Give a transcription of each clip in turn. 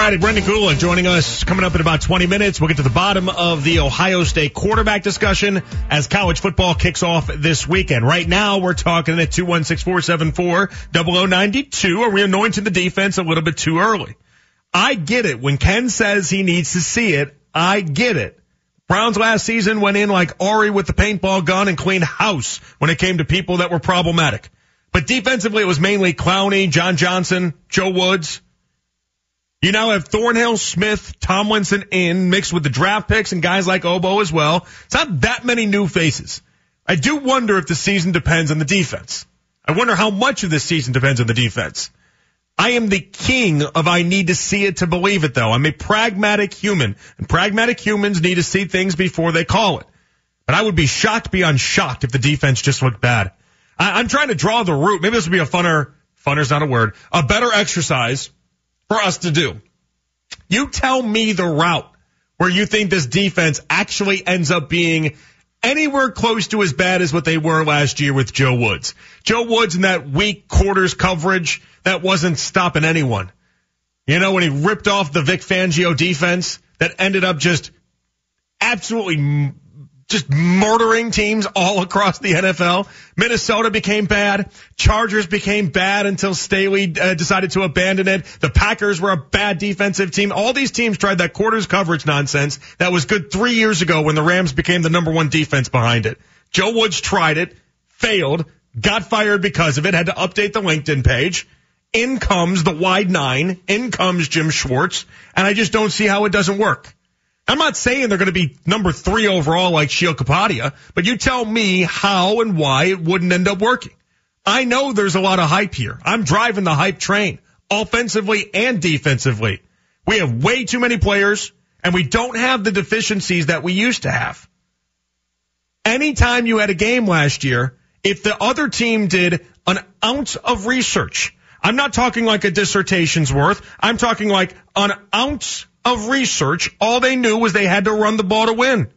righty, Brendan Gulick joining us coming up in about 20 minutes. We'll get to the bottom of the Ohio State quarterback discussion as college football kicks off this weekend. Right now, we're talking at 216-474-0092. Are we anointing the defense a little bit too early? I get it. When Ken says he needs to see it, I get it. Browns last season went in like Ari with the paintball gun and cleaned house when it came to people that were problematic. But defensively, it was mainly Clowney, John Johnson, Joe Woods. You now have Thornhill, Smith, Tomlinson in mixed with the draft picks and guys like Obo as well. It's not that many new faces. I do wonder if the season depends on the defense. I wonder how much of this season depends on the defense. I am the king of I need to see it to believe it though. I'm a pragmatic human and pragmatic humans need to see things before they call it. But I would be shocked beyond shocked if the defense just looked bad. I, am trying to draw the route. Maybe this would be a funner, funner's not a word, a better exercise for us to do. You tell me the route where you think this defense actually ends up being anywhere close to as bad as what they were last year with Joe Woods. Joe Woods in that weak quarters coverage that wasn't stopping anyone. You know, when he ripped off the Vic Fangio defense that ended up just absolutely just murdering teams all across the NFL. Minnesota became bad. Chargers became bad until Staley uh, decided to abandon it. The Packers were a bad defensive team. All these teams tried that quarters coverage nonsense that was good three years ago when the Rams became the number one defense behind it. Joe Woods tried it, failed, got fired because of it, had to update the LinkedIn page. In comes the wide nine. In comes Jim Schwartz. And I just don't see how it doesn't work. I'm not saying they're going to be number three overall like Sheil Kapadia, but you tell me how and why it wouldn't end up working. I know there's a lot of hype here. I'm driving the hype train, offensively and defensively. We have way too many players, and we don't have the deficiencies that we used to have. Anytime you had a game last year, if the other team did an ounce of research, I'm not talking like a dissertation's worth. I'm talking like an ounce of research, all they knew was they had to run the ball to win.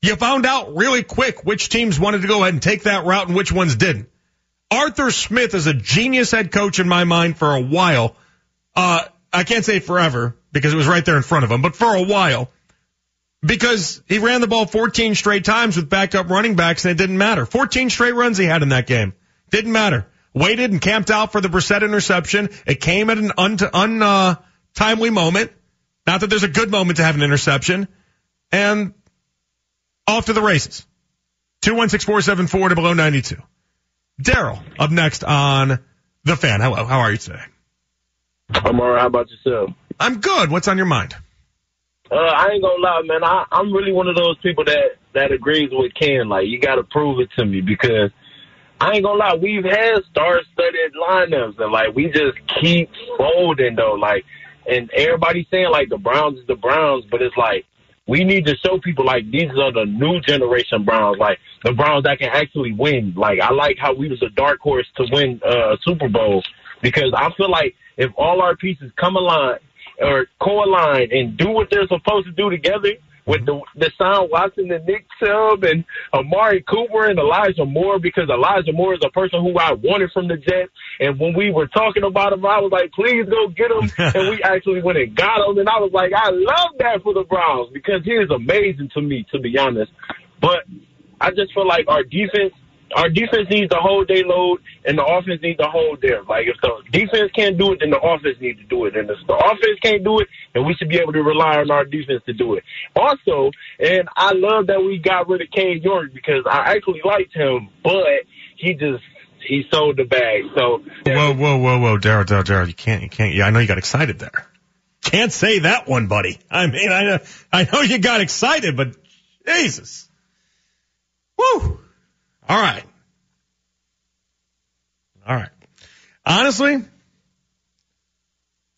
You found out really quick which teams wanted to go ahead and take that route and which ones didn't. Arthur Smith is a genius head coach in my mind for a while. Uh, I can't say forever because it was right there in front of him, but for a while because he ran the ball 14 straight times with backup running backs and it didn't matter. 14 straight runs he had in that game. Didn't matter. Waited and camped out for the Brissett interception. It came at an un, un uh, timely moment. Not that there's a good moment to have an interception. And off to the races. 216-474 to below 92. Daryl up next on The Fan. Hello. How are you today? I'm alright. How about yourself? I'm good. What's on your mind? Uh, I ain't gonna lie, man. I, I'm really one of those people that, that agrees with Ken. Like, you gotta prove it to me because I ain't gonna lie, we've had star-studded lineups and like, we just keep folding though. Like, and everybody's saying like the Browns is the Browns, but it's like we need to show people like these are the new generation Browns, like the Browns that can actually win. Like I like how we was a dark horse to win uh, a Super Bowl because I feel like if all our pieces come aligned or co-align and do what they're supposed to do together, with the Deshaun Watson and Nick Chubb and Amari Cooper and Elijah Moore because Elijah Moore is a person who I wanted from the Jets. And when we were talking about him, I was like, please go get him. and we actually went and got him. And I was like, I love that for the Browns because he is amazing to me, to be honest. But I just feel like our defense our defense needs to hold their load, and the offense needs to hold theirs. Like if the defense can't do it, then the offense needs to do it, and if the offense can't do it, then we should be able to rely on our defense to do it. Also, and I love that we got rid of Cade York because I actually liked him, but he just he sold the bag. So whoa, whoa, whoa, whoa, Daryl, Daryl, Daryl, you can't, you can't. Yeah, I know you got excited there. Can't say that one, buddy. I mean, I I know you got excited, but Jesus, woo. All right. All right. Honestly,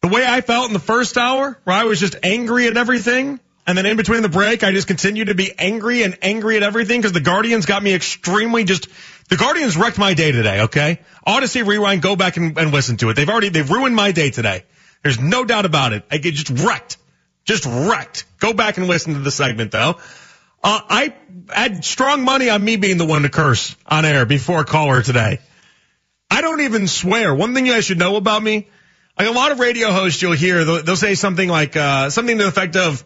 the way I felt in the first hour, where I was just angry at everything, and then in between the break, I just continued to be angry and angry at everything because the Guardians got me extremely just, the Guardians wrecked my day today, okay? Audacy Rewind, go back and, and listen to it. They've already, they've ruined my day today. There's no doubt about it. I get just wrecked. Just wrecked. Go back and listen to the segment though. Uh, I had strong money on me being the one to curse on air before caller today. I don't even swear. One thing you guys should know about me, Like a lot of radio hosts you'll hear, they'll, they'll say something like, uh, something to the effect of,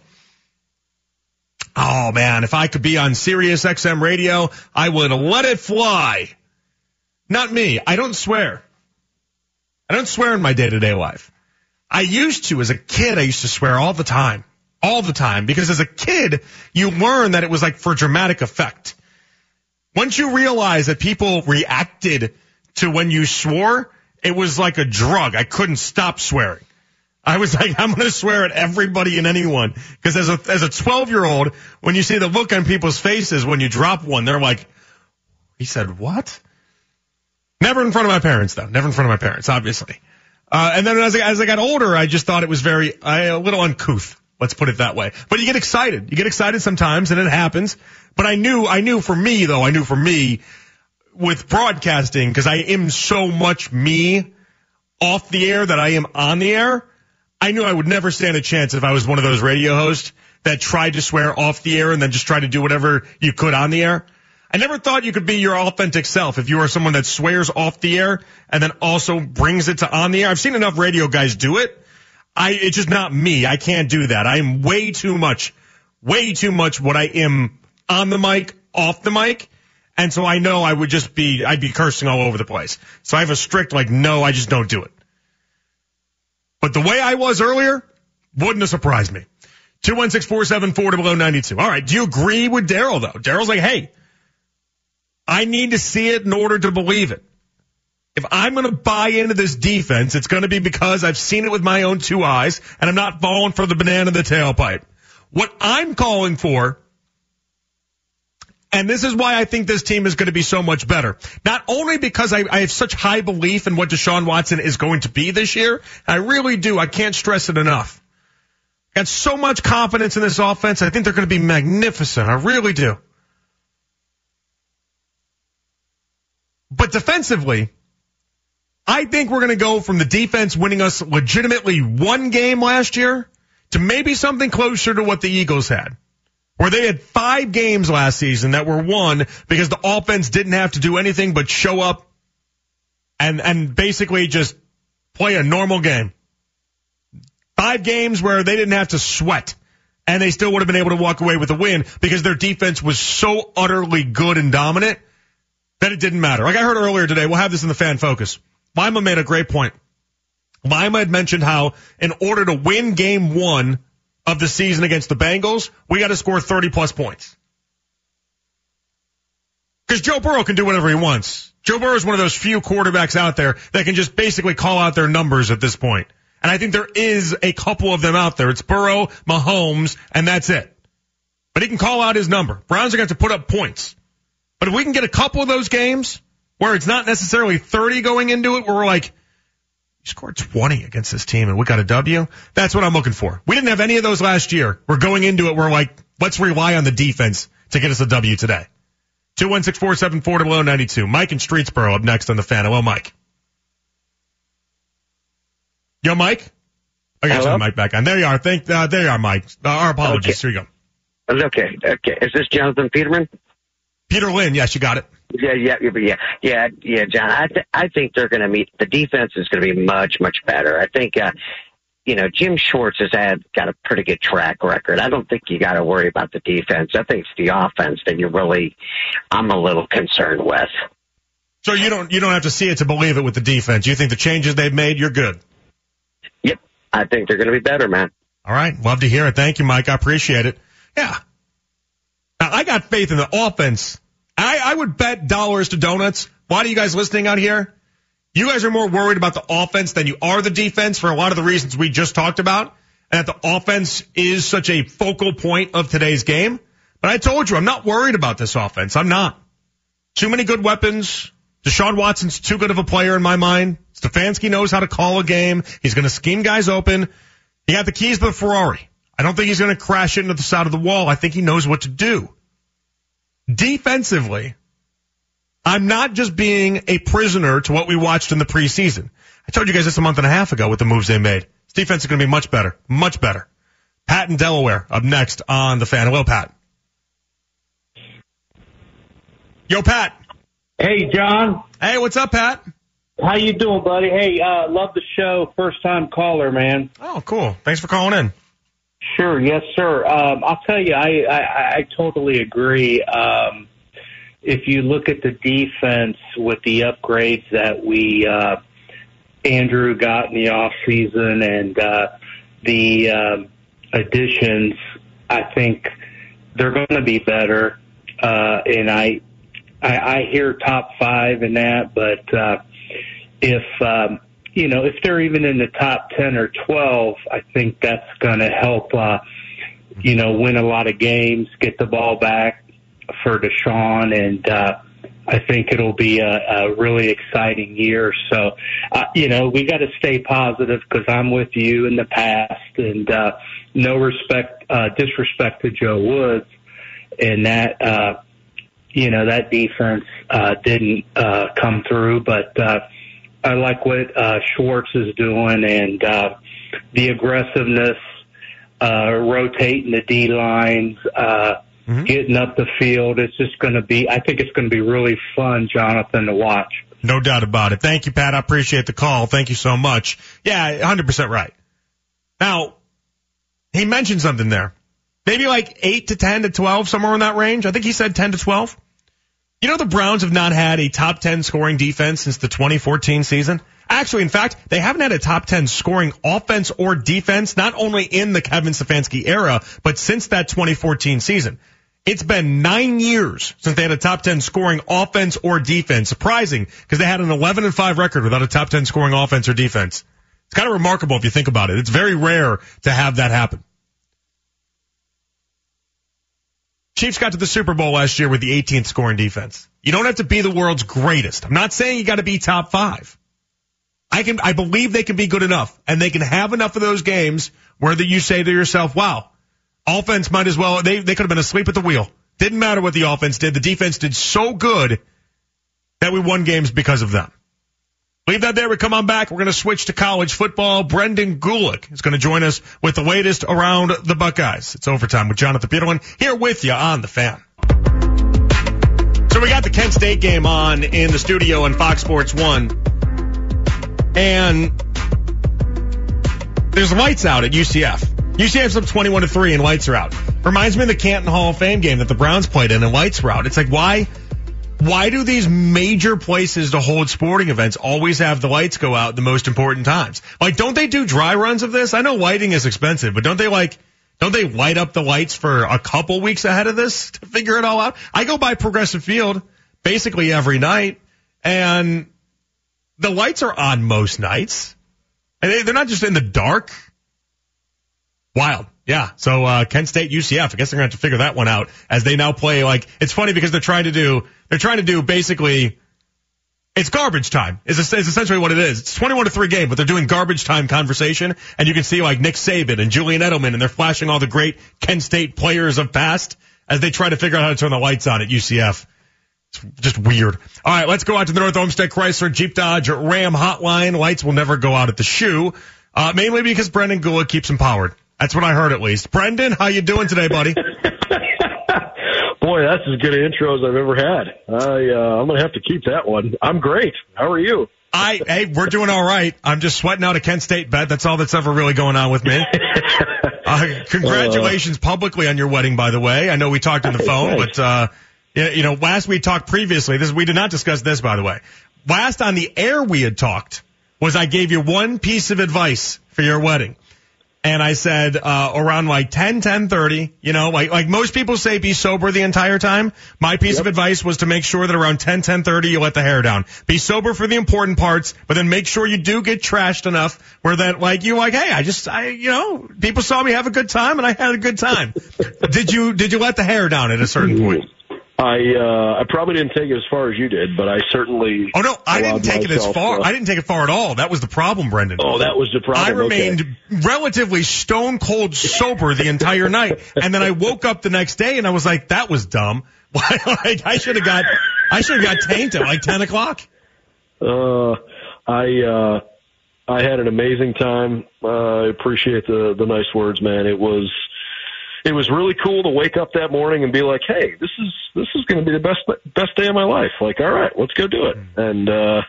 Oh man, if I could be on Sirius XM radio, I would let it fly. Not me. I don't swear. I don't swear in my day to day life. I used to as a kid. I used to swear all the time, all the time, because as a kid, you learn that it was like for dramatic effect. Once you realize that people reacted to when you swore, it was like a drug. I couldn't stop swearing. I was like, I'm going to swear at everybody and anyone. Because as a, as a 12 year old, when you see the look on people's faces when you drop one, they're like, he said what? Never in front of my parents though. Never in front of my parents, obviously. Uh, and then as I, as I got older, I just thought it was very, uh, a little uncouth. Let's put it that way. But you get excited. You get excited sometimes and it happens. But I knew, I knew for me though, I knew for me with broadcasting, because I am so much me off the air that I am on the air I knew I would never stand a chance if I was one of those radio hosts that tried to swear off the air and then just tried to do whatever you could on the air. I never thought you could be your authentic self if you are someone that swears off the air and then also brings it to on the air. I've seen enough radio guys do it. I, it's just not me. I can't do that. I am way too much, way too much what I am on the mic, off the mic. And so I know I would just be, I'd be cursing all over the place. So I have a strict, like, no, I just don't do it. But the way I was earlier wouldn't have surprised me. 216-474 to below 92. All right. Do you agree with Daryl though? Daryl's like, hey, I need to see it in order to believe it. If I'm going to buy into this defense, it's going to be because I've seen it with my own two eyes and I'm not falling for the banana in the tailpipe. What I'm calling for and this is why I think this team is going to be so much better. Not only because I, I have such high belief in what Deshaun Watson is going to be this year. I really do. I can't stress it enough. I Got so much confidence in this offense. I think they're going to be magnificent. I really do. But defensively, I think we're going to go from the defense winning us legitimately one game last year to maybe something closer to what the Eagles had where they had five games last season that were won because the offense didn't have to do anything but show up and, and basically just play a normal game. Five games where they didn't have to sweat and they still would have been able to walk away with a win because their defense was so utterly good and dominant that it didn't matter. Like I heard earlier today, we'll have this in the fan focus. Lima made a great point. Lima had mentioned how in order to win game one of the season against the Bengals, we got to score 30 plus points. Because Joe Burrow can do whatever he wants. Joe Burrow is one of those few quarterbacks out there that can just basically call out their numbers at this point. And I think there is a couple of them out there. It's Burrow, Mahomes, and that's it. But he can call out his number. Browns are going to have to put up points. But if we can get a couple of those games where it's not necessarily 30 going into it, where we're like, you scored 20 against this team and we got a W. That's what I'm looking for. We didn't have any of those last year. We're going into it. We're like, let's rely on the defense to get us a W today. 216-474-0092. Mike in Streetsboro up next on the fan. Hello, Mike. Yo, Mike. I got your mic back on. There you are. Thank, uh, there you are, Mike. Uh, our apologies. Okay. Here you go. Okay. Okay. Is this Jonathan Peterman? Peterlin. Yes, you got it. Yeah, yeah, yeah, yeah, yeah, John. I th- I think they're going to meet. The defense is going to be much, much better. I think, uh, you know, Jim Schwartz has had got a pretty good track record. I don't think you got to worry about the defense. I think it's the offense that you really, I'm a little concerned with. So you don't you don't have to see it to believe it with the defense. You think the changes they've made, you're good. Yep, I think they're going to be better, man. All right, love to hear it. Thank you, Mike. I appreciate it. Yeah. Now I got faith in the offense I, I would bet dollars to donuts. Why are you guys listening out here? You guys are more worried about the offense than you are the defense for a lot of the reasons we just talked about. And that the offense is such a focal point of today's game. But I told you, I'm not worried about this offense. I'm not. Too many good weapons. Deshaun Watson's too good of a player in my mind. Stefanski knows how to call a game. He's going to scheme guys open. He got the keys to the Ferrari. I don't think he's going to crash into the side of the wall. I think he knows what to do. Defensively, I'm not just being a prisoner to what we watched in the preseason. I told you guys this a month and a half ago with the moves they made. This defense is going to be much better, much better. Pat in Delaware up next on the fan. Hello, Pat. Yo, Pat. Hey, John. Hey, what's up, Pat? How you doing, buddy? Hey, uh, love the show. First time caller, man. Oh, cool. Thanks for calling in. Sure, yes, sir. Um, I'll tell you, I, I, I totally agree. Um, if you look at the defense with the upgrades that we uh, Andrew got in the off season and uh, the um, additions, I think they're going to be better. Uh, and I, I, I hear top five in that, but uh, if um, you know if they're even in the top ten or twelve, I think that's going to help. Uh, you know, win a lot of games, get the ball back for Deshaun, and uh, I think it'll be a, a really exciting year. So, uh, you know, we got to stay positive because I'm with you in the past, and uh, no respect, uh, disrespect to Joe Woods, and that, uh, you know, that defense uh, didn't uh, come through, but uh, I like what uh, Schwartz is doing and uh, the aggressiveness, uh, rotating the D lines. Uh, mm-hmm. getting up the field. It's just going to be, I think it's going to be really fun, Jonathan, to watch. No doubt about it. Thank you, Pat. I appreciate the call. Thank you so much. Yeah, 100% right. Now, he mentioned something there. Maybe like 8 to 10 to 12, somewhere in that range. I think he said 10 to 12. You know, the Browns have not had a top 10 scoring defense since the 2014 season. Actually, in fact, they haven't had a top 10 scoring offense or defense, not only in the Kevin Stefanski era, but since that 2014 season. It's been nine years since they had a top 10 scoring offense or defense. Surprising because they had an 11 and 5 record without a top 10 scoring offense or defense. It's kind of remarkable if you think about it. It's very rare to have that happen. Chiefs got to the Super Bowl last year with the 18th scoring defense. You don't have to be the world's greatest. I'm not saying you got to be top five. I can, I believe they can be good enough and they can have enough of those games where that you say to yourself, wow, Offense might as well, they, they could have been asleep at the wheel. Didn't matter what the offense did. The defense did so good that we won games because of them. Leave that there. We come on back. We're going to switch to college football. Brendan Gulick is going to join us with the latest around the Buckeyes. It's overtime with Jonathan Peterlin here with you on the fan. So we got the Kent State game on in the studio on Fox Sports 1. And there's lights out at UCF. UCF's up 21 to 3 and lights are out. Reminds me of the Canton Hall of Fame game that the Browns played in and lights were out. It's like, why, why do these major places to hold sporting events always have the lights go out the most important times? Like, don't they do dry runs of this? I know lighting is expensive, but don't they like, don't they light up the lights for a couple weeks ahead of this to figure it all out? I go by Progressive Field basically every night and the lights are on most nights. And they, they're not just in the dark. Wild. Yeah. So, uh, Kent State UCF, I guess they're going to have to figure that one out as they now play like, it's funny because they're trying to do, they're trying to do basically, it's garbage time is, is essentially what it is. It's 21 to 3 game, but they're doing garbage time conversation and you can see like Nick Saban and Julian Edelman and they're flashing all the great Kent State players of past as they try to figure out how to turn the lights on at UCF. It's just weird. All right, let's go out to the North Olmsted Chrysler Jeep Dodge Ram hotline. Lights will never go out at the shoe, uh, mainly because Brendan Gulick keeps them powered. That's what I heard at least. Brendan, how you doing today, buddy? Boy, that's as good an intro as I've ever had. I, uh, I'm going to have to keep that one. I'm great. How are you? I, hey, we're doing all right. I'm just sweating out a Kent State bet. That's all that's ever really going on with me. Uh, congratulations uh, publicly on your wedding, by the way. I know we talked on the phone, but, uh, you know, last we talked previously, this, we did not discuss this, by the way. Last on the air we had talked was I gave you one piece of advice for your wedding and I said uh, around like 10, 10, 30, you know, like like most people say be sober the entire time. My piece yep. of advice was to make sure that around 10, 10, 30 you let the hair down. Be sober for the important parts, but then make sure you do get trashed enough where that like you like, hey, I just I you know, people saw me have a good time and I had a good time. did you did you let the hair down at a certain point? I uh, I probably didn't take it as far as you did, but I certainly. Oh no, I didn't take it as far. I didn't take it far at all. That was the problem, Brendan. Oh, that was the problem. I remained okay. relatively stone cold sober the entire night, and then I woke up the next day and I was like, "That was dumb. Why? like, I should have got, I should have got tainted at like ten o'clock." Uh, I uh, I had an amazing time. Uh, I appreciate the the nice words, man. It was it was really cool to wake up that morning and be like, "Hey, this is this is going to be the best best day of my life." Like, all right, let's go do it. And uh,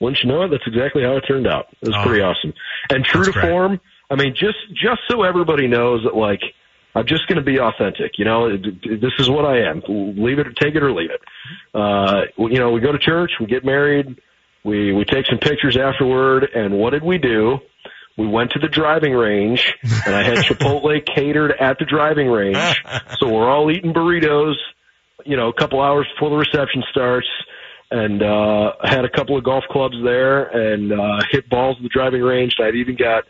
Wouldn't you know it? That's exactly how it turned out. It was Oh. pretty awesome. And true to great. form, I mean, just just so everybody knows that, like, I'm just going to be authentic. You know, this is what I am. Leave it, take it or leave it. Uh, you know, we go to church, we get married, we we take some pictures afterward, and what did we do? We went to the driving range, and I had Chipotle catered at the driving range. So we're all eating burritos, you know, a couple hours before the reception starts, and uh, had a couple of golf clubs there, and uh, hit balls at the driving range. And I'd even got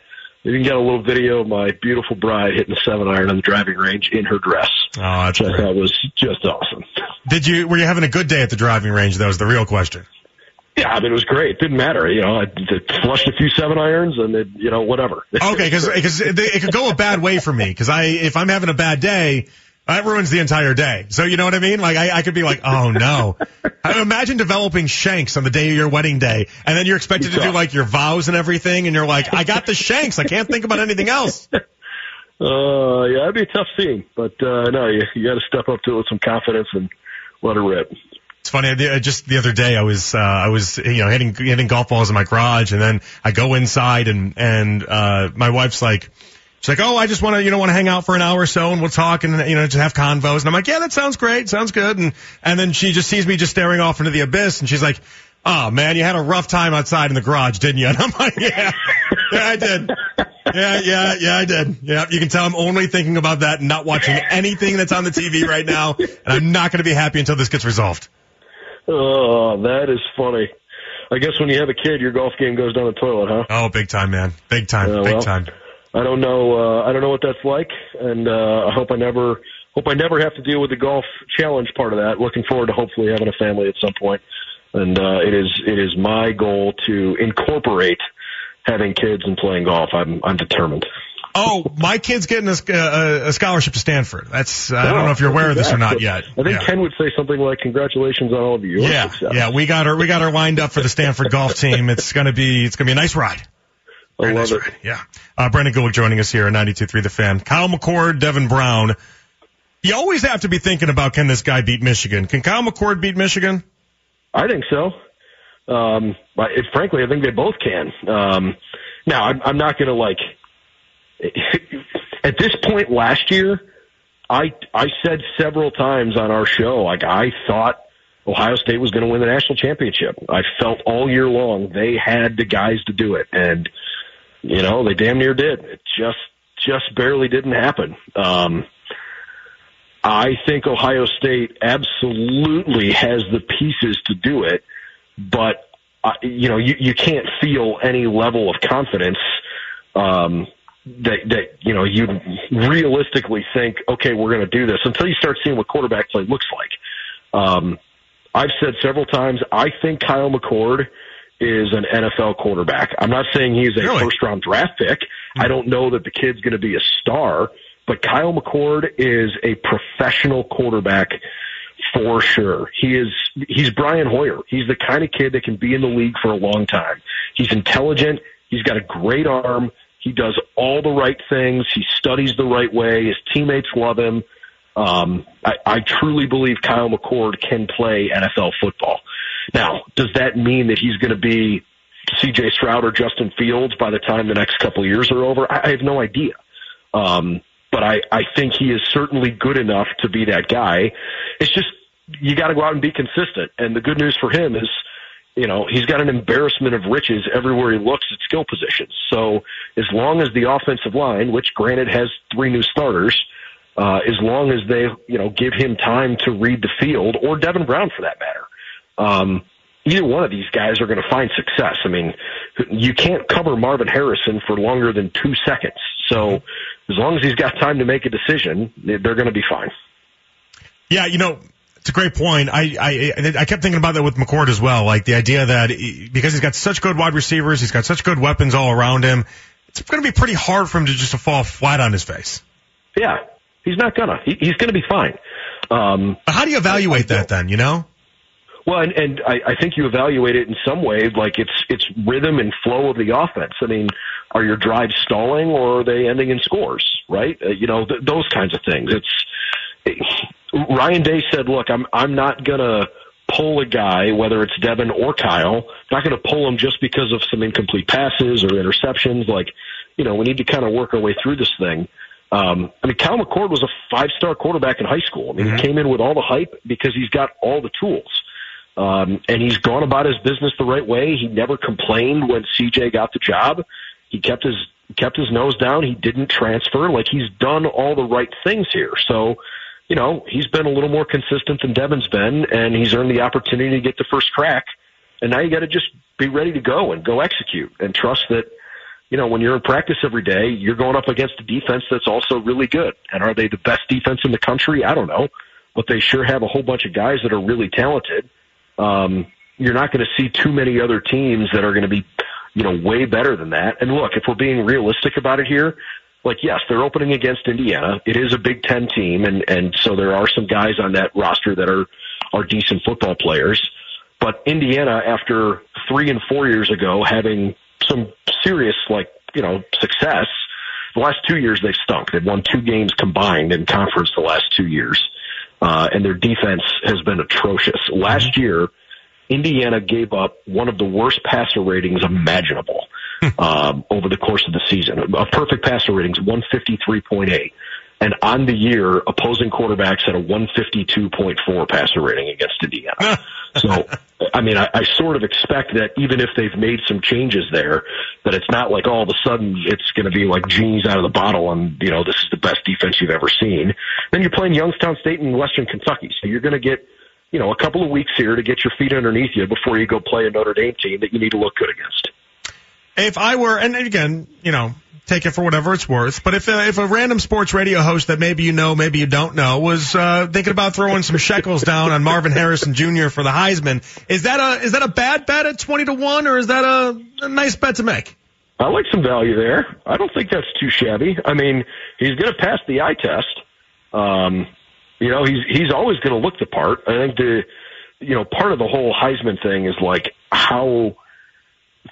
even got a little video of my beautiful bride hitting a seven iron on the driving range in her dress, Oh, that's which I thought was just awesome. Did you were you having a good day at the driving range? That was the real question. Yeah, I mean, it was great. It Didn't matter. You know, I I flushed a few seven irons and it, you know, whatever. Okay, because it, it could go a bad way for me. Because I if I'm having a bad day, that ruins the entire day. So you know what I mean? Like I, I could be like, oh no. I imagine developing shanks on the day of your wedding day, and then you're expected to do like your vows and everything, and you're like, I got the shanks. I can't think about anything else. Uh, yeah, it'd be a tough scene, but, uh, no, you, you gotta step up to it with some confidence and let it rip. Funny. I Just the other day, I was uh, I was you know hitting hitting golf balls in my garage, and then I go inside, and and uh, my wife's like. She's like, oh, I just want to, you know, want to hang out for an hour or so, and we'll talk, and you know, just have convos. And I'm like, yeah, that sounds great, sounds good. And and then she just sees me just staring off into the abyss, and she's like, oh man, you had a rough time outside in the garage, didn't you? And I'm like, yeah, yeah, I did. Yeah, yeah, yeah, I did. Yeah, you can tell I'm only thinking about that and not watching anything that's on the TV right now, and I'm not going to be happy until this gets resolved. Oh, that is funny. I guess when you have a kid, your golf game goes down the toilet, huh? Oh, big time, man. Big time. Yeah, big well, time. I don't know. Uh, I don't know what that's like, and uh, I hope I never hope I never have to deal with the golf challenge part of that. Looking forward to hopefully having a family at some point, and uh, it is it is my goal to incorporate having kids and playing golf. I'm I'm determined. Oh, my kid's getting a, a, a scholarship to Stanford. That's I don't know if you're aware of this or not yet. I think Yeah. Ken would say something like, "Congratulations on all of your Yeah, success." yeah, we got her. We got her lined up for the Stanford golf team. It's gonna be. It's gonna be a nice ride. I Very love nice it. ride. Yeah. Uh, Brendan Gulick joining us here at 92.3 The Fan. Kyle McCord, Devin Brown. You always have to be thinking about can this guy beat Michigan? Can Kyle McCord beat Michigan? I think so. Um, but it, frankly, I think they both can. Um, now, I'm, I'm not going to like. At this point last year, I I said several times on our show, like I thought Ohio State was going to win the national championship. I felt all year long they had the guys to do it, and you know they damn near did. It just just barely didn't happen. Um, I think Ohio State absolutely has the pieces to do it, but uh, you know you you can't feel any level of confidence um, that that you know you realistically think okay we're going to do this until you start seeing what quarterback play looks like. Um, I've said several times I think Kyle McCord is an NFL quarterback. I'm not saying he's a Really? first round draft pick. I don't know that the kid's going to be a star, but Kyle McCord is a professional quarterback for sure. He is he's Brian Hoyer. He's the kind of kid that can be in the league for a long time. He's intelligent, he's got a great arm, he does all the right things, he studies the right way, his teammates love him. Um, I, I truly believe Kyle McCord can play NFL football. Now, does that mean that he's going to be C.J. Stroud or Justin Fields by the time the next couple years are over? I, I have no idea. Um, but I, I think he is certainly good enough to be that guy. It's just you got to go out and be consistent. And the good news for him is, you know, he's got an embarrassment of riches everywhere he looks at skill positions. So as long as the offensive line, which granted has three new starters, uh, as long as they, you know, give him time to read the field, or Devin Brown for that matter, um, either one of these guys are going to find success. I mean, you can't cover Marvin Harrison for longer than two seconds. So as long as he's got time to make a decision, they're going to be fine. Yeah, you know, it's a great point. I, I, I kept thinking about that with McCord as well. Like the idea that he, because he's got such good wide receivers, he's got such good weapons all around him. It's going to be pretty hard for him to just to fall flat on his face. Yeah, he's not gonna. He, he's going to be fine. Um, But how do you evaluate that then? You know? Well, and, and I, I think you evaluate it in some way, like it's it's rhythm and flow of the offense. I mean, are your drives stalling or are they ending in scores? Right? Uh, you know, th- those kinds of things. It's Ryan Day said, "Look, I'm I'm not gonna pull a guy, whether it's Devin or Kyle, not going to pull him just because of some incomplete passes or interceptions. Like, you know, we need to kind of work our way through this thing. Um, I mean, Kyle McCord was a five-star quarterback in high school. I mean, mm-hmm. he came in with all the hype because he's got all the tools. Um, and he's gone about his business the right way. He never complained when CJ got the job. He kept his kept his nose down. He didn't transfer. Like he's done all the right things here. So, you know, he's been a little more consistent than Devin's been, and he's earned the opportunity to get the first crack. And now you got to just be ready to go and go execute and trust that, you know, when you're in practice every day, you're going up against a defense that's also really good. And are they the best defense in the country? I don't know, but they sure have a whole bunch of guys that are really talented. Um, you're not going to see too many other teams that are going to be, you know, way better than that. And look, if we're being realistic about it here, like yes, they're opening against Indiana. It is a Big Ten team, and and so there are some guys on that roster that are are decent football players. But Indiana, after three and four years ago, having some serious like you know success, the last two years they've stunk. They've won two games combined in conference the last two years uh, and their defense has been atrocious. Last year, Indiana gave up one of the worst passer ratings imaginable um, over the course of the season. A perfect passer ratings, 153.8. And on the year, opposing quarterbacks had a 152.4 passer rating against Indiana. so, I mean, I, I sort of expect that even if they've made some changes there, that it's not like all of a sudden it's going to be like genies out of the bottle and, you know, this is the best defense you've ever seen. Then you're playing Youngstown State and Western Kentucky. So you're going to get, you know, a couple of weeks here to get your feet underneath you before you go play a Notre Dame team that you need to look good against. If I were, and again, you know, take it for whatever it's worth. But if uh, if a random sports radio host that maybe you know, maybe you don't know, was uh, thinking about throwing some shekels down on Marvin Harrison Jr. for the Heisman, is that a is that a bad bet at twenty to one, or is that a, a nice bet to make? I like some value there. I don't think that's too shabby. I mean, he's going to pass the eye test. Um, you know, he's he's always going to look the part. I think the you know part of the whole Heisman thing is like how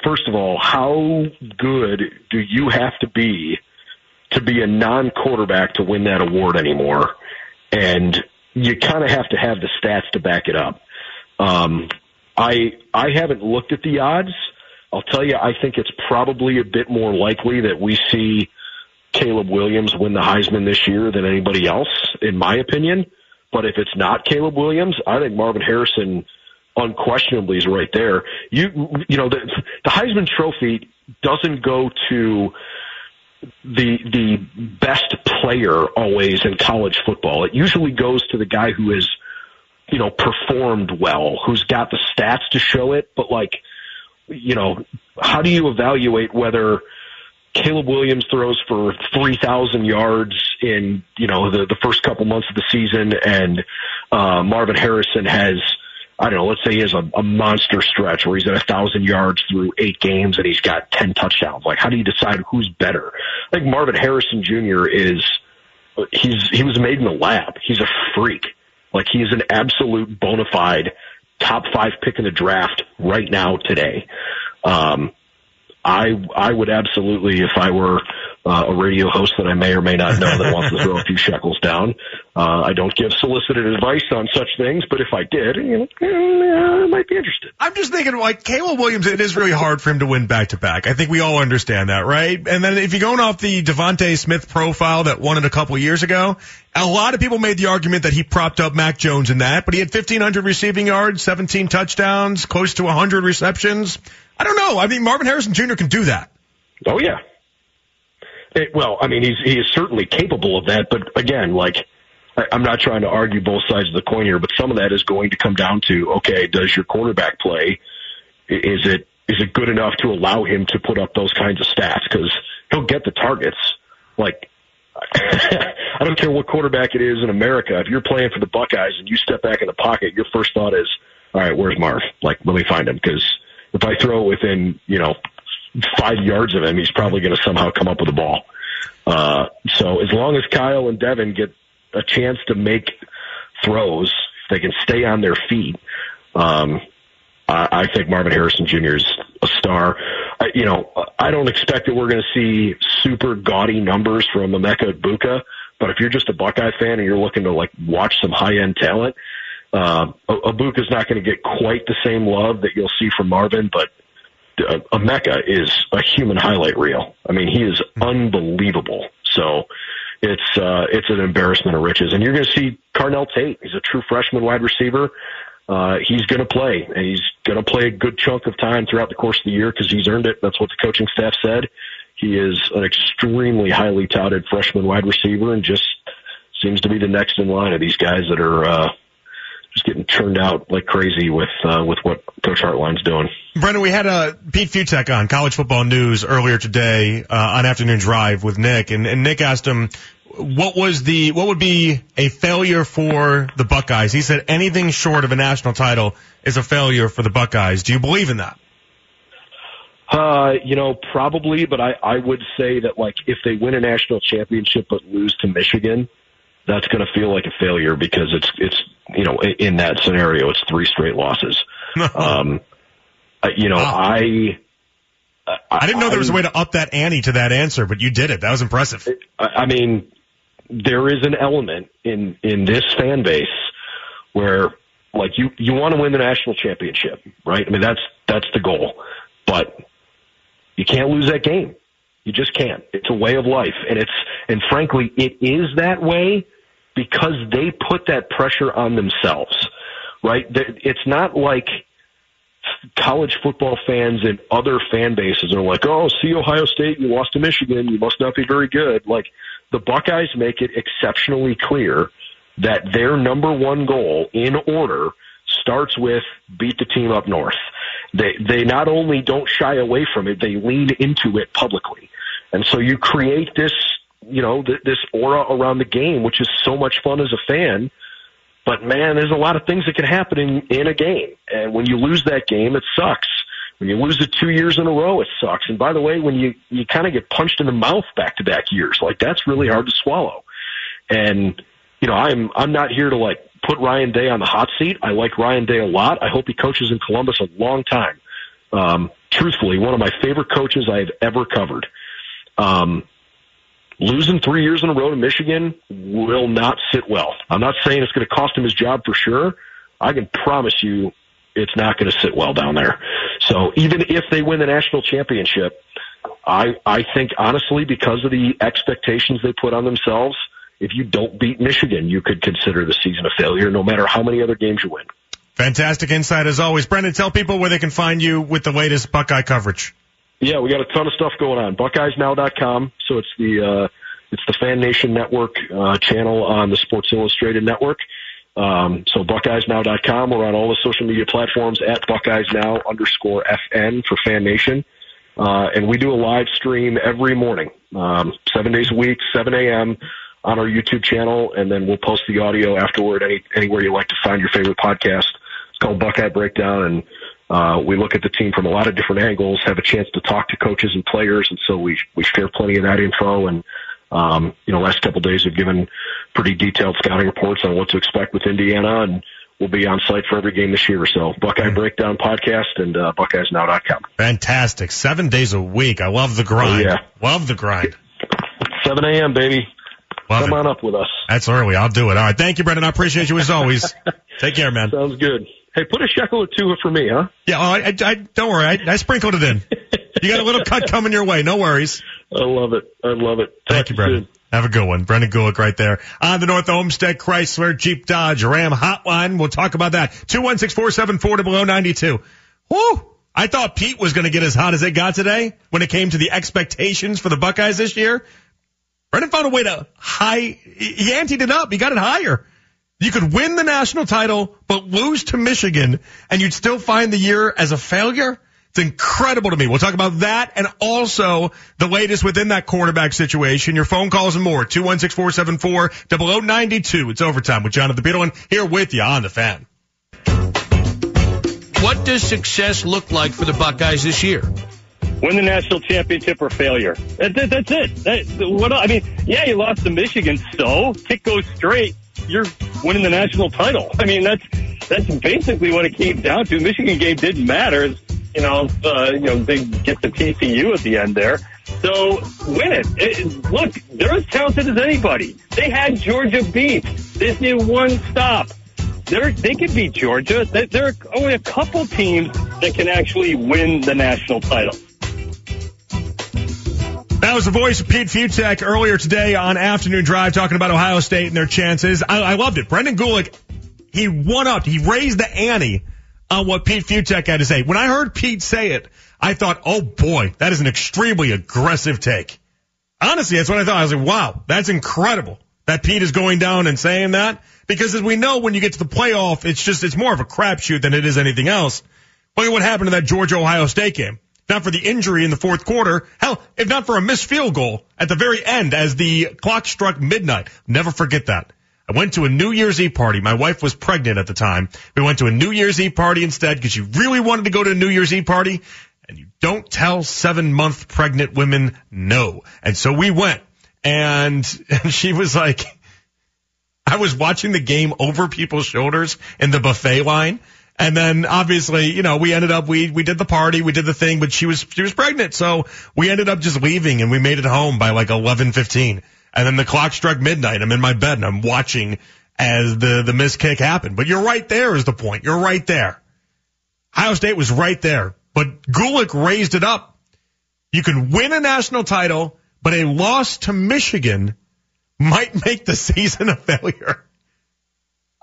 first of all, how good do you have to be to be a non-quarterback to win that award anymore? And you kind of have to have the stats to back it up. Um, I I haven't looked at the odds. I'll tell you, I think it's probably a bit more likely that we see Caleb Williams win the Heisman this year than anybody else, in my opinion. But if it's not Caleb Williams, I think Marvin Harrison unquestionably is right there. You you know the the Heisman Trophy doesn't go to the the best player always in college football. It usually goes to the guy who has you know performed well, who's got the stats to show it. But like you know, how do you evaluate whether Caleb Williams throws for 3,000 yards in, you know, the, the first couple months of the season and, uh, Marvin Harrison has I don't know, let's say he has a, a monster stretch where he's at a thousand yards through eight games and he's got 10 touchdowns. Like, how do you decide who's better? I think Marvin Harrison Jr. is, he's, he was made in the lab. He's a freak. Like, he's an absolute bona fide top five pick in the draft right now today. Um, I I would absolutely, if I were uh, a radio host that I may or may not know that wants to throw a few shekels down. Uh, I don't give solicited advice on such things, but if I did, you know, I might be interested. I'm just thinking, like Caleb Williams, it is really hard for him to win back to back. I think we all understand that, right? And then if you're going off the DeVonta Smith profile that won it a couple years ago, a lot of people made the argument that he propped up Mac Jones in that, but he had 1,500 receiving yards, 17 touchdowns, close to 100 receptions. I don't know. I mean, Marvin Harrison Jr. can do that. Oh yeah, it, well, I mean, he's he is certainly capable of that, but again, like I, I'm not trying to argue both sides of the coin here, but some of that is going to come down to okay, does your quarterback play? Is it is it good enough to allow him to put up those kinds of stats? Because he'll get the targets. Like I don't care what quarterback it is in America. If you're playing for the Buckeyes and you step back in the pocket, your first thought is, "All right, where's Marv? Like, let me find him." Because if I throw it within, you know, five yards of him, he's probably going to somehow come up with a ball. Uh, so as long as Kyle and Devin get a chance to make throws, they can stay on their feet, um, I, I think Marvin Harrison Jr. is a star. I, you know, I don't expect that we're going to see super gaudy numbers from Emeka Egbuka, but if you're just a Buckeye fan and you're looking to like watch some high end talent, Uh, Egbuka's not going to get quite the same love that you'll see from Marvin, but uh, Emeka is a human highlight reel. I mean, he is unbelievable. So it's uh, it's an embarrassment of riches. And you're going to see Carnell Tate. He's a true freshman wide receiver. Uh, he's going to play, and he's going to play a good chunk of time throughout the course of the year because he's earned it. That's what the coaching staff said. He is an extremely highly touted freshman wide receiver, and just seems to be the next in line of these guys that are uh, just getting churned out like crazy with uh, with what Coach Hartline's doing. Brendan, we had a Pete Fiutak on College Football News earlier today uh, on Afternoon Drive with Nick, and, and Nick asked him what was the what would be a failure for the Buckeyes. He said anything short of a national title is a failure for the Buckeyes. Do you believe in that? Uh, you know, probably, but I, I would say that like if they win a national championship but lose to Michigan, that's going to feel like a failure because it's it's you know in that scenario it's three straight losses. um, you know, wow. I, I. I didn't know there was a way to up that ante to that answer, but you did it. That was impressive. I mean, there is an element in in this fan base where like you you want to win the national championship, right? I mean that's that's the goal, but you can't lose that game. You just can't. It's a way of life, and it's and frankly, it is that way because they put that pressure on themselves, right? It's not like college football fans and other fan bases are like, oh, see Ohio State, you lost to Michigan, you must not be very good. Like the Buckeyes make it exceptionally clear that their number one goal in order starts with beat the team up north. They they not only don't shy away from it, they lean into it publicly. And so you create this, you know, th- this aura around the game, which is so much fun as a fan. But man, there's a lot of things that can happen in, in a game. And when you lose that game, it sucks. When you lose it two years in a row, it sucks. And by the way, when you, you kind of get punched in the mouth back to back years, like that's really hard to swallow. And, you know, I'm, I'm not here to like put Ryan Day on the hot seat. I like Ryan Day a lot. I hope he coaches in Columbus a long time. Um, truthfully, one of my favorite coaches I have ever covered. Um, losing three years in a row to Michigan will not sit well. I'm not saying it's going to cost him his job for sure. I can promise you it's not going to sit well down there. So even if they win the national championship, I I think honestly because of the expectations they put on themselves, if you don't beat Michigan, you could consider the season a failure no matter how many other games you win. Fantastic insight as always. Brendan, tell people where they can find you with the latest Buckeye coverage. Yeah, we got a ton of stuff going on. BuckeyesNow.com. So it's the uh, it's the Fan Nation Network uh, channel on the Sports Illustrated Network. Um, so BuckeyesNow.com. We're on all the social media platforms at BuckeyesNow underscore FN for Fan Nation. Uh, and we do a live stream every morning, um, seven days a week, 7 a.m. on our YouTube channel, and then we'll post the audio afterward any, anywhere you like to find your favorite podcast. It's called Buckeye Breakdown, and uh, we look at the team from a lot of different angles, have a chance to talk to coaches and players, and so we we share plenty of that info. And um, you know, last couple of days have given pretty detailed scouting reports on what to expect with Indiana, and we'll be on site for every game this year. So Buckeye mm-hmm. Breakdown podcast and uh, BuckeyesNow.com. Fantastic, seven days a week. I love the grind. Oh, yeah, love the grind. 7 a.m. baby. Love Come it. on up with us. That's early. I'll do it. All right. Thank you, Brendan. I appreciate you as always. Take care, man. Sounds good. Hey, put a shekel or two for me, huh? Yeah, oh, I, I, don't worry. I, I sprinkled it in. You got a little cut coming your way. No worries. I love it. I love it. Talk Thank you, Brendan. Have a good one. Brendan Gulick right there on the North Olmsted Chrysler Jeep Dodge Ram hotline. We'll talk about that. 216-474 below 92. Woo! I thought Pete was going to get as hot as it got today when it came to the expectations for the Buckeyes this year. Brendan found a way to high, he anteed it up. He got it higher. You could win the national title, but lose to Michigan, and you'd still find the year as a failure. It's incredible to me. We'll talk about that and also the latest within that quarterback situation. Your phone calls and more. 216-474-0092. It's overtime with Jonathan Peterlin here with you on the fan. What does success look like for the Buckeyes this year? Win the national championship or failure. That, that, that's it. That, what I mean, yeah, you lost to Michigan, so kick goes straight you're winning the national title. I mean, that's that's basically what it came down to. Michigan game didn't matter. You know, uh, you know, they get the TCU at the end there. So win it. it. Look, they're as talented as anybody. They had Georgia beat. This new one stop. they're, they could beat Georgia. There are only a couple teams that can actually win the national title. That was the voice of Pete Fiutak earlier today on Afternoon Drive talking about Ohio State and their chances. I, I loved it. Brendan Gulick, he won up. He raised the ante on what Pete Fiutak had to say. When I heard Pete say it, I thought, oh boy, that is an extremely aggressive take. Honestly, that's what I thought. I was like, wow, that's incredible that Pete is going down and saying that. Because as we know, when you get to the playoff, it's just, it's more of a crapshoot than it is anything else. Look at what happened in that Georgia Ohio State game. Not for the injury in the fourth quarter. Hell, if not for a missed field goal at the very end as the clock struck midnight. Never forget that. I went to a New Year's Eve party. My wife was pregnant at the time. We went to a New Year's Eve party instead because she really wanted to go to a New Year's Eve party. And you don't tell seven month pregnant women no. And so we went and, and she was like, I was watching the game over people's shoulders in the buffet line. And then obviously, you know, we ended up, we, we did the party, we did the thing, but she was, she was pregnant. So we ended up just leaving and we made it home by like 11:15. And then the clock struck midnight. I'm in my bed and I'm watching as the, the missed kick happened. But you're right there is the point. You're right there. Ohio State was right there, but Gulick raised it up. You can win a national title, but a loss to Michigan might make the season a failure.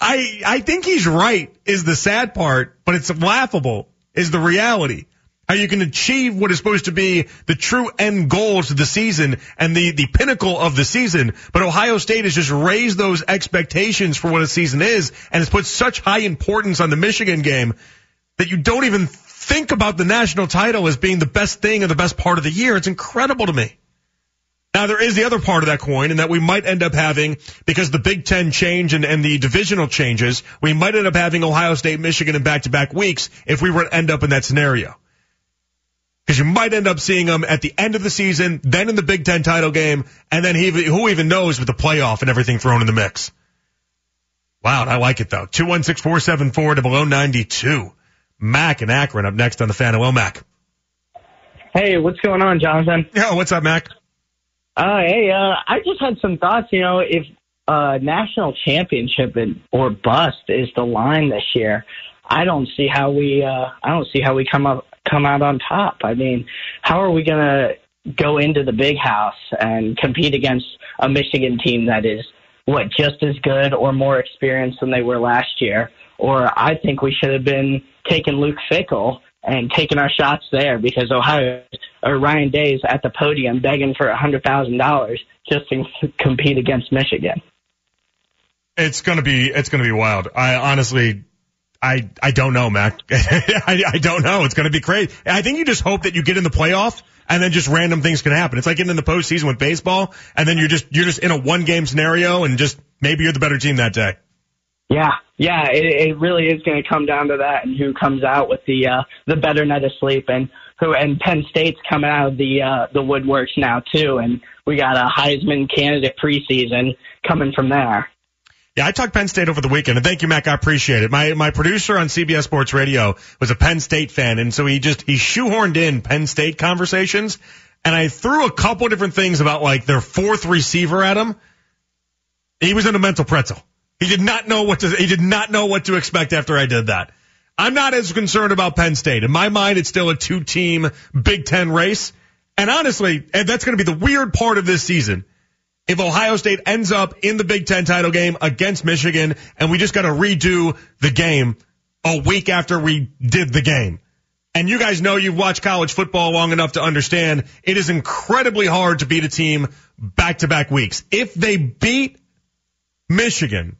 I, I think he's right is the sad part, but it's laughable is the reality. How you can achieve what is supposed to be the true end goals of the season and the, the pinnacle of the season. But Ohio State has just raised those expectations for what a season is and has put such high importance on the Michigan game that you don't even think about the national title as being the best thing or the best part of the year. It's incredible to me. Now there is the other part of that coin and that we might end up having because the Big Ten change and, and the divisional changes, we might end up having Ohio State, Michigan in back to back weeks if we were to end up in that scenario. Because you might end up seeing them at the end of the season, then in the Big Ten title game, and then he, who even knows with the playoff and everything thrown in the mix. Wow, I like it though. 216-474 to below 92. Mac and Akron up next on the fan. Hello, Mac. Hey, what's going on, Jonathan? Yeah, what's up, Mac? Uh, hey, uh, I just had some thoughts. You know, if uh, national championship or bust is the line this year, I don't see how we uh, I don't see how we come up come out on top. I mean, how are we to go into the big house and compete against a Michigan team that is what just as good or more experienced than they were last year? Or I think we should have been taking Luke Fickell and taking our shots there because Ohio or Ryan Day's at the podium begging for a hundred thousand dollars just to compete against Michigan. It's gonna be it's gonna be wild. I honestly I I don't know, Mac. I, I don't know. It's gonna be crazy. I think you just hope that you get in the playoff and then just random things can happen. It's like getting in the postseason with baseball and then you're just you're just in a one game scenario and just maybe you're the better team that day. Yeah, yeah, it, it really is going to come down to that and who comes out with the uh, the better night of sleep and who and Penn State's coming out of the uh, the woodworks now too, and we got a Heisman candidate preseason coming from there. Yeah, I talked Penn State over the weekend, and thank you, Mac. I appreciate it. My my producer on CBS Sports Radio was a Penn State fan, and so he just he shoehorned in Penn State conversations, and I threw a couple different things about like their fourth receiver at him. He was in a mental pretzel. He did not know what to, he did not know what to expect after I did that. I'm not as concerned about Penn State. In my mind, it's still a two team Big Ten race. And honestly, and that's going to be the weird part of this season. If Ohio State ends up in the Big Ten title game against Michigan and we just got to redo the game a week after we did the game. And you guys know you've watched college football long enough to understand it is incredibly hard to beat a team back to back weeks. If they beat Michigan,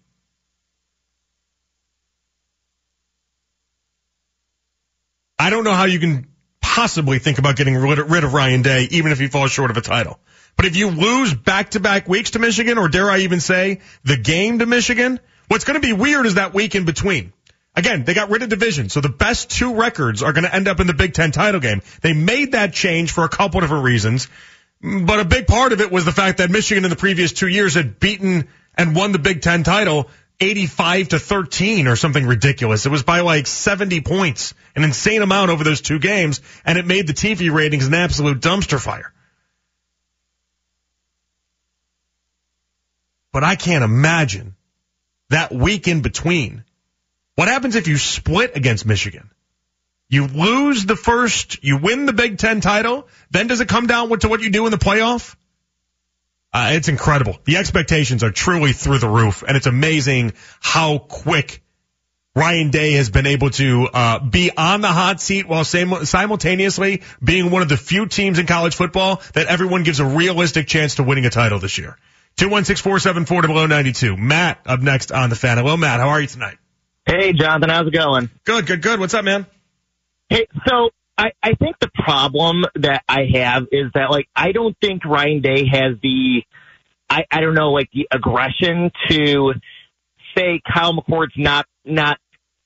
don't know how you can possibly think about getting rid of Ryan Day, even if he falls short of a title. But if you lose back to back weeks to Michigan, or dare I even say the game to Michigan, what's going to be weird is that week in between. Again, they got rid of division, so the best two records are going to end up in the Big Ten title game. They made that change for a couple different reasons, but a big part of it was the fact that Michigan in the previous two years had beaten and won the Big Ten title 85 to 13 or something ridiculous. It was by like 70 points, an insane amount over those two games, and it made the TV ratings an absolute dumpster fire. But I can't imagine that week in between What happens if you split against Michigan? You lose the first, you win the Big Ten title, then does it come down to what you do in the playoff? Uh, it's incredible. The expectations are truly through the roof, and it's amazing how quick Ryan Day has been able to uh, be on the hot seat while sim- simultaneously being one of the few teams in college football that everyone gives a realistic chance to winning a title this year. 216-474 to below 92. Matt up next on the fan. Hello, Matt. How are you tonight? Hey, Jonathan. How's it going? Good, good, good. What's up, man? Hey, so I, I think the problem that I have is that like I don't think Ryan Day has the I, I don't know like the aggression to say Kyle McCord's not not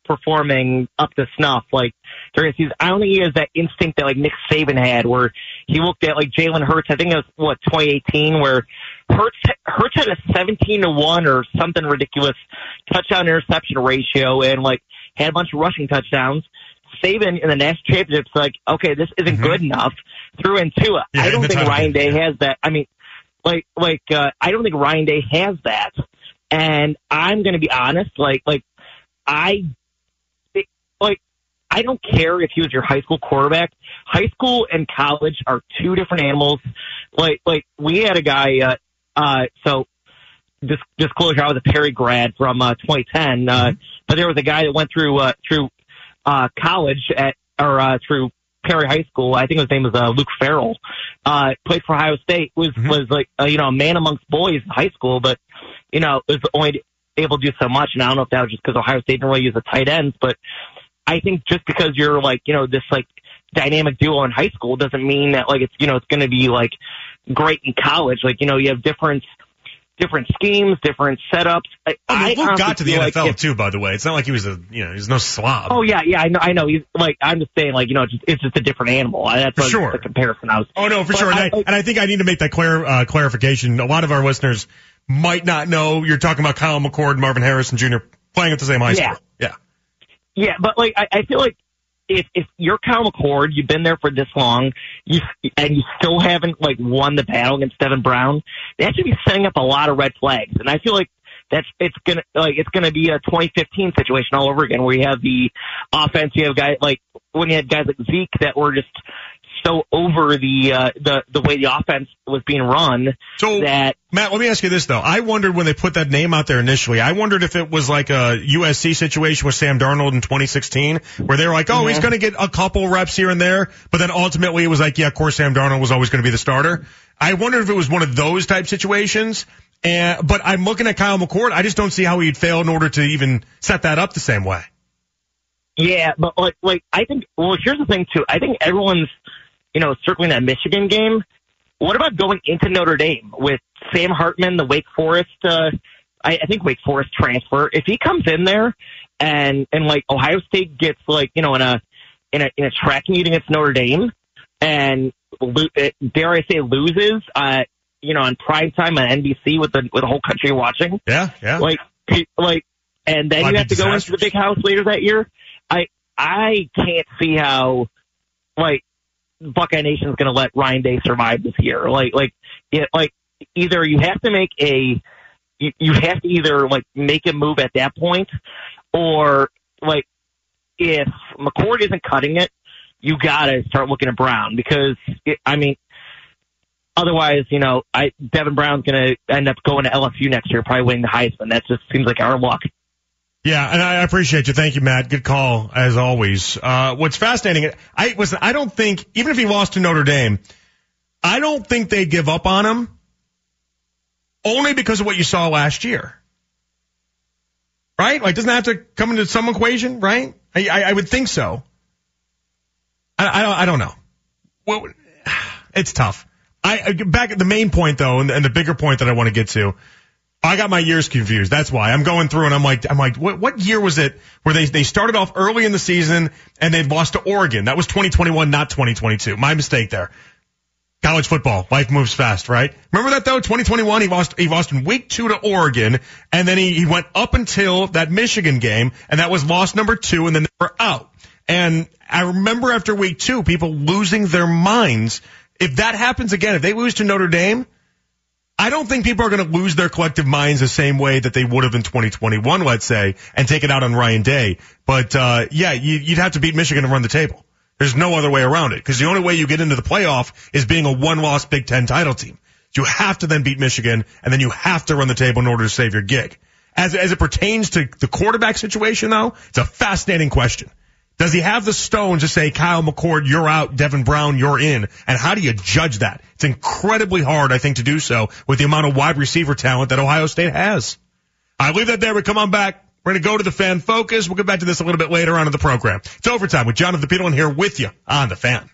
performing up to snuff like during the season. I don't think he has that instinct that like Nick Saban had where he looked at like Jalen Hurts, I think it was what, twenty eighteen where Hurts Hurts had a seventeen to one or something ridiculous touchdown interception ratio and like had a bunch of rushing touchdowns. Saban in the national championship's like, okay, this isn't Mhm. good enough. Threw into it. Yeah, I don't think Ryan Day yeah. has that. I mean, like, like, uh, I don't think Ryan Day has that. And I'm going to be honest, like, like, I, it, like, I don't care if he was your high school quarterback. High school and college are two different animals. Like, like, we had a guy, uh, uh, so, dis- disclosure, I was a Perry grad from, uh, 2010, uh, but there was a guy that went through, uh, through, uh, college at, or, uh, through Perry High School. I think his name was, uh, Luke Farrell. Uh, played for Ohio State, was, Mhm. was like, uh, you know, a man amongst boys in high school, but, you know, was only able to do so much. And I don't know if that was just because Ohio State didn't really use the tight ends, but I think just because you're like, you know, this like dynamic duo in high school doesn't mean that like it's, you know, it's going to be like great in college. Like, you know, you have different, different schemes, different setups. I, I mean, Luke got to the NFL like if- too, by the way. It's not like he was a, you know, he's no slob. Oh yeah, yeah, I know, I know. He's like, I'm just saying, like, you know, it's just, it's just a different animal. That's For sure. the comparison I was. Oh no, for But sure. And I- I, and I think I need to make that clear uh, clarification. A lot of our listeners might not know you're talking about Kyle McCord, Marvin Harrison Jr. playing at the same high Yeah. school. Yeah. Yeah, but like I, I feel like if if you're Kyle McCord, you've been there for this long, you and you still haven't like won the battle against Devin Brown, that should be setting up a lot of red flags. And I feel like that's it's gonna like it's gonna be a 2015 situation all over again, where you have the offense, you have guys like when you had guys like Zeke that were just so over the uh, the the way the offense was being run So that Matt, let me ask you this though. I wondered when they put that name out there initially, I wondered if it was like a USC situation with Sam Darnold in 2016, where they were like, oh, he's going to get a couple reps here and there, but then ultimately it was like, yeah, of course Sam Darnold was always going to be the starter. I wondered if it was one of those type situations. And, but I'm looking at Kyle McCord. I just don't see how he'd fail in order to even set that up the same way. Yeah, but like, like I think. Well, here's the thing too. I think everyone's, you know, circling that Michigan game. What about going into Notre Dame with Sam Hartman, the Wake Forest? Uh, I, I think Wake Forest transfer. If he comes in there and and like Ohio State gets like you know in a in a in a track meet against Notre Dame and lo- uh, dare I say loses, uh, you know, on prime time on NBC with the with the whole country watching Yeah, yeah. like like and then Might you have to go into the big house later that year. I I can't see how like Buckeye Nation is going to let Ryan Day survive this year. Like like it, like either you have to make a you, you have to either like make a move at that point or like if McCord isn't cutting it, you got to start looking at Brown because it, I mean otherwise, you know, I Devin Brown's going to end up going to LSU next year, probably winning the Heisman. That just seems like our luck. Yeah, and I appreciate you. Thank you, Matt. Good call as always. Uh, what's fascinating, I was I don't think even if he lost to Notre Dame, I don't think they give up on him. Only because of what you saw last year, right? Like, doesn't have to come into some equation, right? I, I, I would think so. I, I don't. I don't know. Well, it's tough. I back at the main point though, and the bigger point that I want to get to. I got my years confused. That's why I'm going through and I'm like, I'm like, what, what year was it where they, they started off early in the season and they lost to Oregon? That was 2021, not 2022. My mistake there. College football, life moves fast, right? Remember that though? 2021, he lost, he lost in week two to Oregon and then he, he went up until that Michigan game and that was loss number two and then they were out. And I remember after week two, people losing their minds. If that happens again, if they lose to Notre Dame, I don't think people are going to lose their collective minds the same way that they would have in 2021, let's say, and take it out on Ryan Day. But uh, yeah, you, you'd have to beat Michigan to run the table. There's no other way around it because the only way you get into the playoff is being a one-loss Big Ten title team. You have to then beat Michigan, and then you have to run the table in order to save your gig. As as it pertains to the quarterback situation, though, it's a fascinating question. Does he have the stones to say, Kyle McCord, you're out, Devin Brown, you're in? And how do you judge that? It's incredibly hard, I think, to do so with the amount of wide receiver talent that Ohio State has. I leave that there. We come on back. We're going to go to the fan focus. We'll get back to this a little bit later on in the program. It's overtime with Jonathan Peterlin here with you on the fan.